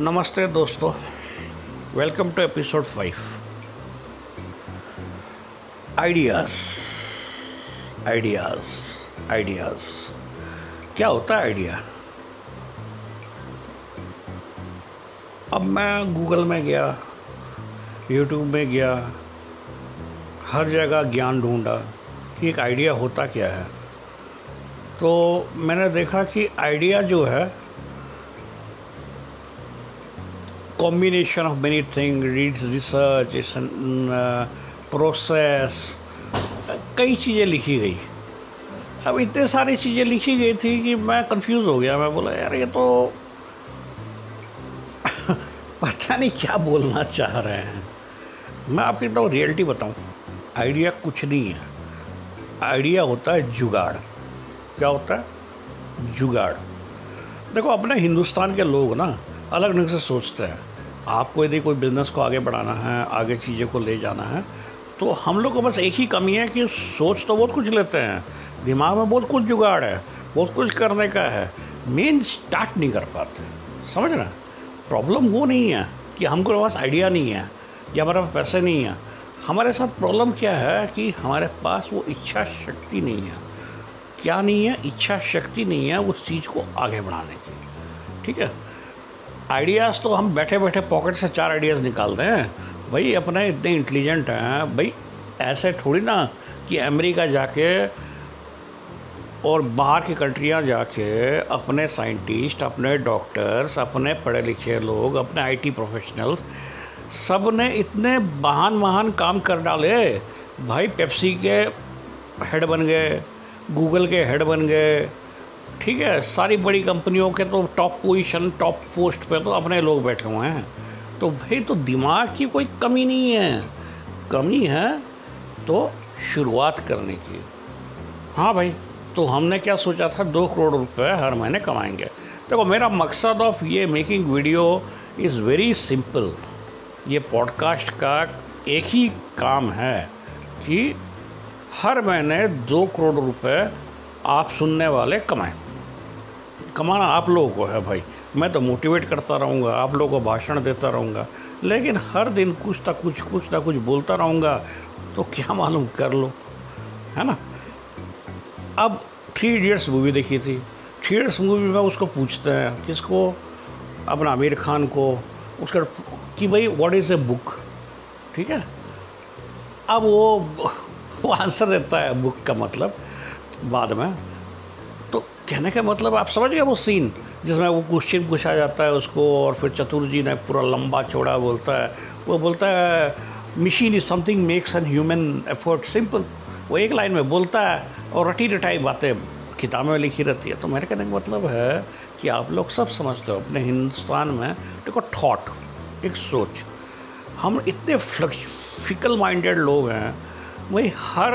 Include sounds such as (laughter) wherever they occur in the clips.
नमस्ते दोस्तों welcome to episode five ideas ideas ideas क्या होता है आइडिया अब मैं गूगल में गया यूट्यूब में गया, हर जगह ज्ञान ढूंढा कि एक आइडिया होता क्या है। तो मैंने देखा कि आइडिया जो है combination of many things, reads, research process कई चीज़ें लिखी गई। अब इतने सारी चीज़ें लिखी गई थी कि मैं कंफ्यूज हो गया। मैं बोला, यार, ये तो (laughs) पता नहीं क्या बोलना चाह रहे हैं। मैं आपको एकदम रियलिटी बताऊँ। आइडिया कुछ नहीं है। आइडिया होता है जुगाड़। क्या होता है? जुगाड़। देखो, अपने हिंदुस्तान के लोग ना अलग ढंग से सोचते हैं। आपको यदि कोई बिज़नेस को आगे बढ़ाना है, आगे चीज़ें को ले जाना है तो हम लोग को बस एक ही कमी है कि सोच तो बहुत कुछ लेते हैं। दिमाग में बहुत कुछ जुगाड़ है, बहुत कुछ करने का है। मेन स्टार्ट नहीं कर पाते। समझ रहे प्रॉब्लम वो नहीं है कि हमको पास आइडिया नहीं है, या हमारे पास पैसे नहीं है। हमारे साथ प्रॉब्लम क्या है कि हमारे पास वो इच्छा शक्ति नहीं है। क्या नहीं है? इच्छा शक्ति नहीं है उस चीज़ को आगे बढ़ाने की। ठीक है? आइडियाज़ तो हम बैठे बैठे पॉकेट से चार आइडियाज़ निकालते हैं। भाई, अपने इतने इंटेलिजेंट हैं। भाई, ऐसे थोड़ी ना कि अमेरिका जाके और बाहर की कंट्रियाँ जाके अपने साइंटिस्ट अपने डॉक्टर्स अपने पढ़े लिखे लोग, अपने आईटी प्रोफेशनल्स सबने इतने महान महान काम कर डाले। भाई पेप्सी के हेड बन गए गूगल के हेड बन गए ठीक है, सारी बड़ी कंपनियों के तो टॉप पोजीशन टॉप पोस्ट पे तो अपने लोग बैठे हुए हैं। तो भाई तो दिमाग की कोई कमी नहीं है। कमी है तो शुरुआत करने की। हाँ भाई तो हमने क्या सोचा था? दो करोड़ रुपए हर महीने कमाएँगे। देखो तो मेरा मकसद ऑफ़ ये making video is very simple ये पॉडकास्ट का एक ही काम है कि हर महीने दो करोड़ रुपए आप सुनने वाले कमाएँ कमाना आप लोगों को है भाई। मैं तो मोटिवेट करता रहूँगा, आप लोगों को भाषण देता रहूँगा। लेकिन हर दिन कुछ ना कुछ कुछ ना कुछ बोलता रहूँगा तो क्या मालूम कर लो, है ना? अब थ्री इडियट्स मूवी देखी थी। थ्री इडियट्स मूवी में उसको पूछते हैं, किसको? अपना आमिर खान को। उसका कि भाई व्हाट इज़ ए बुक ठीक है? अब वो वो आंसर देता है बुक का मतलब। बाद में। तो कहने का मतलब आप समझ गए वो सीन जिसमें वो क्वेश्चन पूछा जाता है उसको और फिर चतुर जी ने पूरा लंबा चौड़ा बोलता है। वो बोलता है machine is something makes an human effort simple वो एक लाइन में बोलता है और रटी रटाई बातें किताबें में लिखी रहती है। तो मेरे कहने का मतलब है कि आप लोग सब समझते हो, अपने हिंदुस्तान में देखो थॉट एक सोच। हम इतने फिकल माइंडेड लोग हैं, वही हर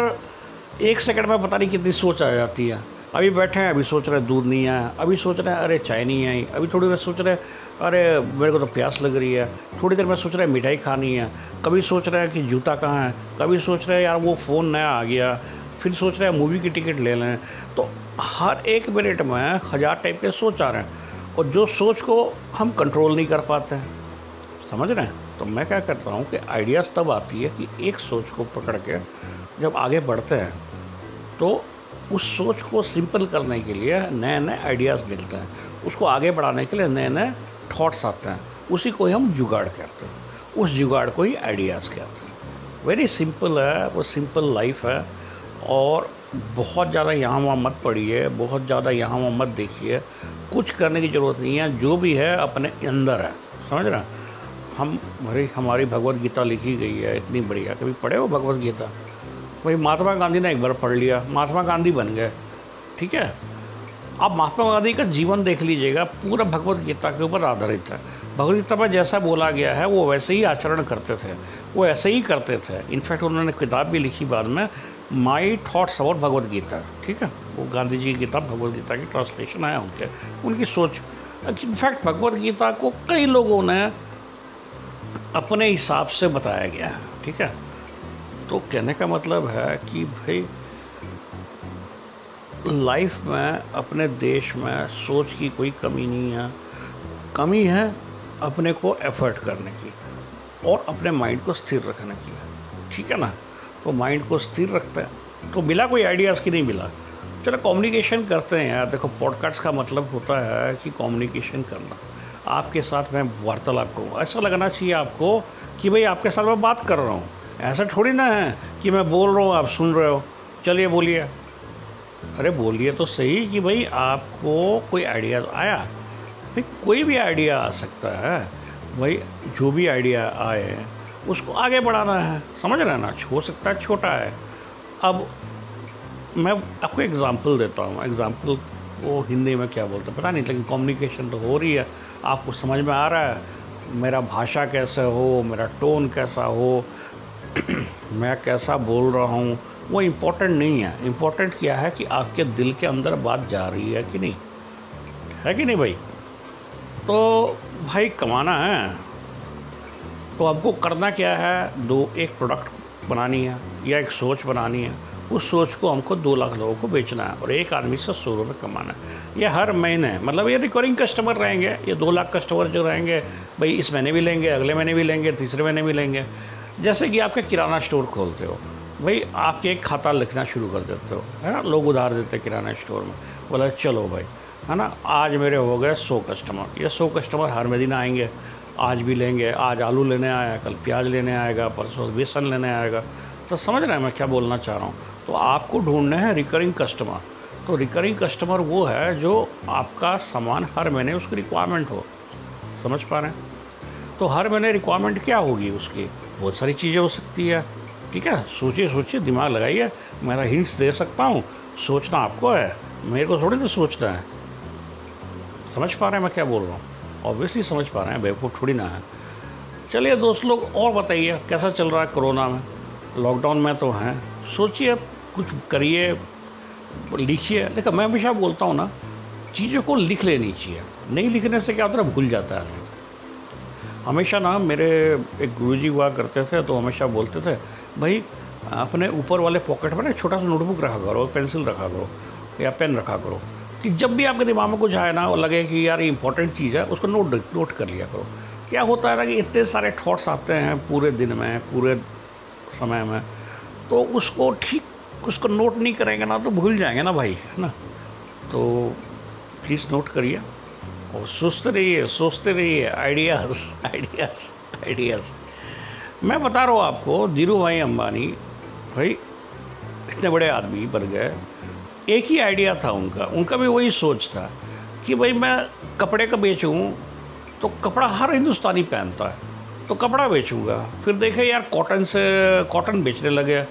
एक सेकंड में पता नहीं कितनी सोच आ जाती है। अभी बैठे हैं, अभी सोच रहे हैं, दूध नहीं आया अभी सोच रहे हैं, अरे चाय नहीं आई। अभी थोड़ी देर सोच रहे हैं, अरे मेरे को तो प्यास लग रही है। थोड़ी देर में सोच रहे हैं मिठाई खानी है। कभी सोच रहे हैं कि जूता कहाँ है? कभी सोच रहे हैं, यार वो फ़ोन नया आ गया। फिर सोच रहे हैं मूवी की टिकट ले लें। तो हर एक मिनट में हज़ार टाइप के सोच आ रहे हैं। और जो सोच को हम कंट्रोल नहीं कर पाते समझ रहे हैं? तो मैं क्या करता हूँ कि आइडियाज़ तब आती है कि एक सोच को पकड़ के जब आगे बढ़ते हैं तो उस सोच को सिंपल करने के लिए नए नए आइडियाज़ मिलते हैं। उसको आगे बढ़ाने के लिए नए नए थॉट्स आते हैं। उसी को ही हम जुगाड़ कहते हैं। उस जुगाड़ को ही आइडियाज़ कहते हैं। वेरी सिंपल है, वो सिंपल लाइफ है और बहुत ज़्यादा यहाँ वहाँ मत पढ़िए, बहुत ज़्यादा यहाँ वहाँ मत देखिए। कुछ करने की ज़रूरत नहीं है, जो भी है अपने अंदर है। समझ रहे हम भरी हमारी भगवत गीता लिखी गई है, इतनी बढ़िया। कभी पढ़े हो भगवत गीता? वही महात्मा गांधी ने एक बार पढ़ लिया। महात्मा गांधी बन गए। ठीक है? आप महात्मा गांधी का जीवन देख लीजिएगा, पूरा भगवत गीता के ऊपर आधारित है। भगवत गीता में जैसा बोला गया है, वो वैसे ही आचरण करते थे। वो ऐसे ही करते थे। इनफैक्ट उन्होंने किताब भी लिखी बाद में my thoughts about Bhagavad Gita. ठीक है? वो गांधी जी की किताब, भगवत गीता की ट्रांसलेशन आया उनके, उनकी सोच। इनफैक्ट भगवत गीता को कई लोगों ने अपने हिसाब से बताया गया है, ठीक है? तो कहने का मतलब है कि भाई लाइफ में, अपने देश में सोच की कोई कमी नहीं है। कमी है अपने को एफर्ट करने की और अपने माइंड को स्थिर रखने की, ठीक है ना? तो माइंड को स्थिर रखते हैं। तो मिला कोई आइडियाज़ की नहीं मिला? चलो कम्युनिकेशन करते हैं यार। देखो पॉडकास्ट का मतलब होता है कि कम्युनिकेशन करना। आपके साथ मैं वार्तालाप करूँ ऐसा लगना चाहिए आपको कि भाई आपके साथ मैं बात कर रहा हूँ। ऐसा थोड़ी ना है कि मैं बोल रहा हूँ, आप सुन रहे हो। चलिए बोलिए। अरे बोलिए तो सही कि भाई आपको कोई आइडिया आया? भाई कोई भी आइडिया आ सकता है। भाई जो भी आइडिया आए, उसको आगे बढ़ाना है। समझ रहे ना? हो सकता है छोटा है। अब मैं आपको एग्ज़ाम्पल देता हूँ। एग्ज़ाम्पल वो हिंदी में क्या बोलते हैं? पता नहीं, लेकिन कम्युनिकेशन तो हो रही है। आपको समझ में आ रहा है, मेरा भाषा कैसे हो, मेरा टोन कैसा हो, (clears throat) मैं कैसा बोल रहा हूँ, वो इम्पोर्टेंट नहीं है। इम्पोर्टेंट क्या है कि आपके दिल के अंदर बात जा रही है कि नहीं? है कि नहीं भाई? तो भाई, कमाना है। तो आपको करना क्या है? दो, एक प्रोडक्ट बनानी है या एक सोच बनानी है। उस सोच को हमको दो लाख लोगों को बेचना है और एक आदमी से सौ रुपये कमाना है। ये हर महीने मतलब ये रिकॉर्डिंग कस्टमर रहेंगे, ये दो लाख कस्टमर जो रहेंगे, भाई इस महीने भी लेंगे, अगले महीने भी लेंगे, तीसरे महीने भी लेंगे। जैसे कि आपके किराना स्टोर खोलते हो, भाई आपके एक खाता लिखना शुरू कर देते हो, है ना? लोग उधार देते किराना स्टोर में। बोला, चलो भाई। है ना? आज मेरे हो गए सौ कस्टमर ये सौ कस्टमर हर महीना आएँगे। आज भी लेंगे, आज आलू लेने आया, कल प्याज लेने आएगा, परसों बेसन लेने आएगा। तो समझ रहे हैं मैं क्या बोलना चाह रहा हूँ? तो आपको ढूंढना है रिकरिंग कस्टमर तो रिकरिंग कस्टमर वो है जो आपका सामान हर महीने उसकी रिक्वायरमेंट हो। समझ पा रहे हैं? तो हर महीने रिक्वायरमेंट क्या होगी उसकी? बहुत सारी चीज़ें हो सकती है। ठीक है? सोचिए सोचिए, दिमाग लगाइए। मेरा हिंट्स दे सकता हूँ। सोचना आपको है। मेरे को थोड़ी ना सोचना है। समझ पा रहे हैं मैं क्या बोल रहा हूँ? ऑब्वियसली समझ पा रहे हैं। बेवकूफ़ थोड़ी ना है। चलिए दोस्त लोग, और बताइए, कैसा चल रहा है कोरोना में? लॉकडाउन में तो हैं। सोचिए, कुछ करिए, लिखिए। लेकिन मैं हमेशा बोलता हूँ ना, चीज़ों को लिख लेनी चाहिए। नहीं लिखने से क्या होता है, भूल जाता है। हमेशा ना, मेरे एक गुरुजी हुआ करते थे तो हमेशा बोलते थे, भाई, अपने ऊपर वाले पॉकेट में ना छोटा सा नोटबुक रखा करो पेंसिल रखा करो, या पेन रखा करो, कि जब भी आपके दिमाग में कुछ आए ना, और लगे कि यार ये इंपॉर्टेंट चीज़ है, उसको नोट नोट कर लिया करो। क्या होता है ना कि इतने सारे थॉट्स आते हैं पूरे दिन में, पूरे समय में तो उसको ठीक, उसको नोट नहीं करेंगे ना तो भूल जाएँगे ना भाई, है ना? तो प्लीज़ नोट करिए और सोचते रहिए सोचते रहिए आइडियाज़ आइडियाज़ आइडियाज़ मैं बता रहा हूँ आपको, धीरू भाई अम्बानी भाई, इतने बड़े आदमी बन गए। एक ही आइडिया था उनका उनका भी वही सोच था कि भाई मैं कपड़े का बेचूँ तो कपड़ा हर हिंदुस्तानी पहनता है तो कपड़ा बेचूँगा। फिर देखे यार कॉटन से कॉटन बेचने लगे।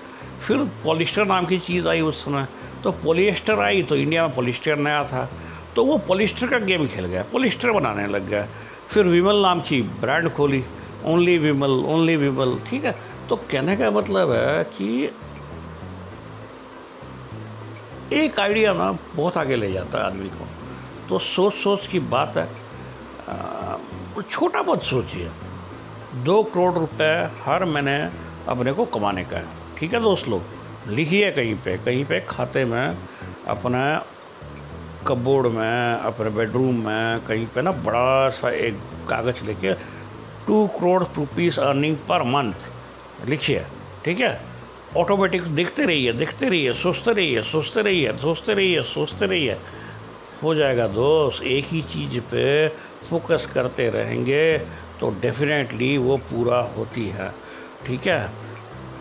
फिर पॉलिस्टर नाम की चीज़ आई उस समय। तो पॉलिएस्टर आई तो इंडिया में पॉलिस्टर नया था। तो वो पॉलिस्टर का गेम खेल गया, पॉलिस्टर बनाने लग गया। फिर विमल नाम की ब्रांड खोली, ओनली विमल ओनली विमल, ठीक है? तो कहने का मतलब है कि एक आइडिया ना बहुत आगे ले जाता है आदमी को। तो सोच सोच की बात है। छोटा बहुत सोचिए। दो करोड़ रुपए हर महीने अपने को कमाने का है। ठीक है दोस्त लोग, लिखिए कहीं पे कहीं पे खाते में, अपने कबोर्ड में, अपने बेडरूम में, कहीं पे ना बड़ा सा एक कागज़ लेके two crore rupees earning per month लिखिए, ठीक है? ऑटोमेटिक देखते रहिए देखते रहिए, सोचते रहिए सोचते रहिए सोचते रहिए सोचते रहिए। हो जाएगा दोस्त, एक ही चीज़ पे फोकस करते रहेंगे तो डेफिनेटली वो पूरा होती है, ठीक है?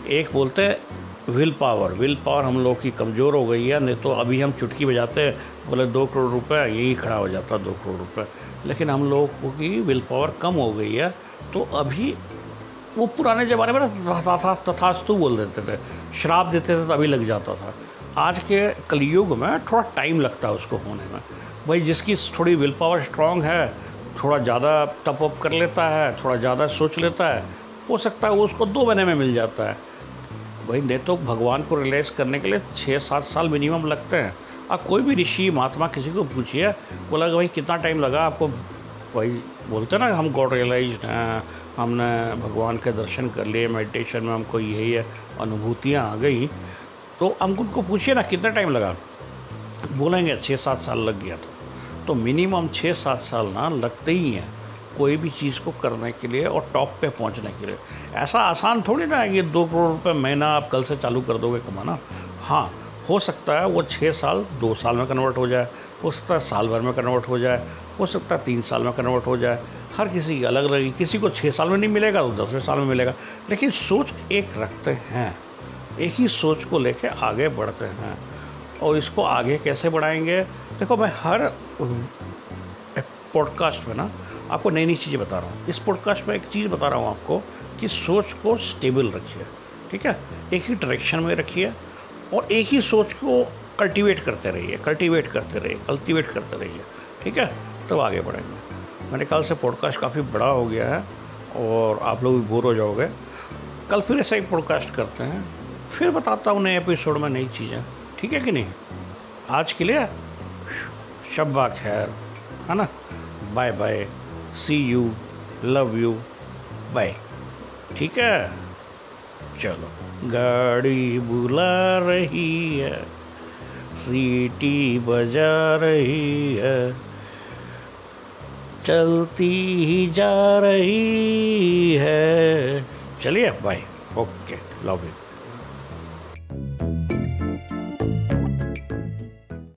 एक बोलते हैं विल पावर विल पावर हम लोग की कमज़ोर हो गई है, नहीं तो अभी हम चुटकी बजाते बोले, दो करोड़ रुपए, यही खड़ा हो जाता, दो करोड़ रुपए. लेकिन हम लोग की विल पावर कम हो गई है तो अभी वो पुराने ज़माने में तथास्तु बोल देते थे शराब देते थे तो अभी लग जाता था। आज के कलयुग में थोड़ा टाइम लगता है उसको होने में। भाई, जिसकी थोड़ी विल पावर स्ट्रांग है, थोड़ा ज़्यादा टप अप कर लेता है, थोड़ा ज़्यादा सोच लेता है, हो सकता है वो उसको दो महीने में मिल जाता है। भाई नहीं तो भगवान को रियलाइज़ करने के लिए छः सात साल मिनिमम लगते हैं। आप कोई भी ऋषि, महात्मा किसी को पूछिए बोला भाई कितना टाइम लगा आपको? भाई बोलते ना, हम गॉड रियलाइज़ हैं, हमने भगवान के दर्शन कर लिए मेडिटेशन में हमको यही है, अनुभूतियाँ आ गई। तो हम उनको पूछिए ना, कितना टाइम लगा? बोलेंगे छः सात साल लग गया तो तो मिनिमम छः सात साल ना, लगते ही हैं। कोई भी चीज़ को करने के लिए और टॉप पे पहुँचने के लिए। ऐसा आसान थोड़ी ना है कि दो करोड़ रुपए महीना आप कल से चालू कर दोगे कमाना। हाँ हो सकता है वो छः साल, दो साल में कन्वर्ट हो जाए, हो सकता है साल भर में कन्वर्ट हो जाए, हो सकता है तीन साल में कन्वर्ट हो जाए। हर किसी की अलग रहेगी। किसी को छः साल में नहीं मिलेगा तो दसवें साल में मिलेगा। लेकिन सोच एक रखते हैं। एक ही सोच को लेके आगे बढ़ते हैं। और इसको आगे कैसे बढ़ाएँगे? देखो, मैं हर पॉडकास्ट में ना आपको नई नई चीज़ें बता रहा हूँ। इस पॉडकास्ट में एक चीज़ बता रहा हूँ आपको कि सोच को स्टेबल रखिए, ठीक है? एक ही डायरेक्शन में रखिए और एक ही सोच को कल्टीवेट करते रहिए कल्टीवेट करते रहिए कल्टीवेट करते रहिए, ठीक है? तब तो आगे बढ़ेंगे। मैंने कल से पॉडकास्ट काफ़ी बड़ा हो गया है और आप लोग भी बोर हो जाओगे। कल फिर ऐसा एक पॉडकास्ट करते हैं, फिर बताता हूँ नए एपिसोड में नई चीज़ें, ठीक है कि नहीं? आज के लिए, शब्बा खैर, है ना? Bye bye see you love you bye ठीक है? चलो। गाड़ी बुला रही है, सीटी बजा रही है, चलती ही जा रही है। चलिए बाय ओके लव यू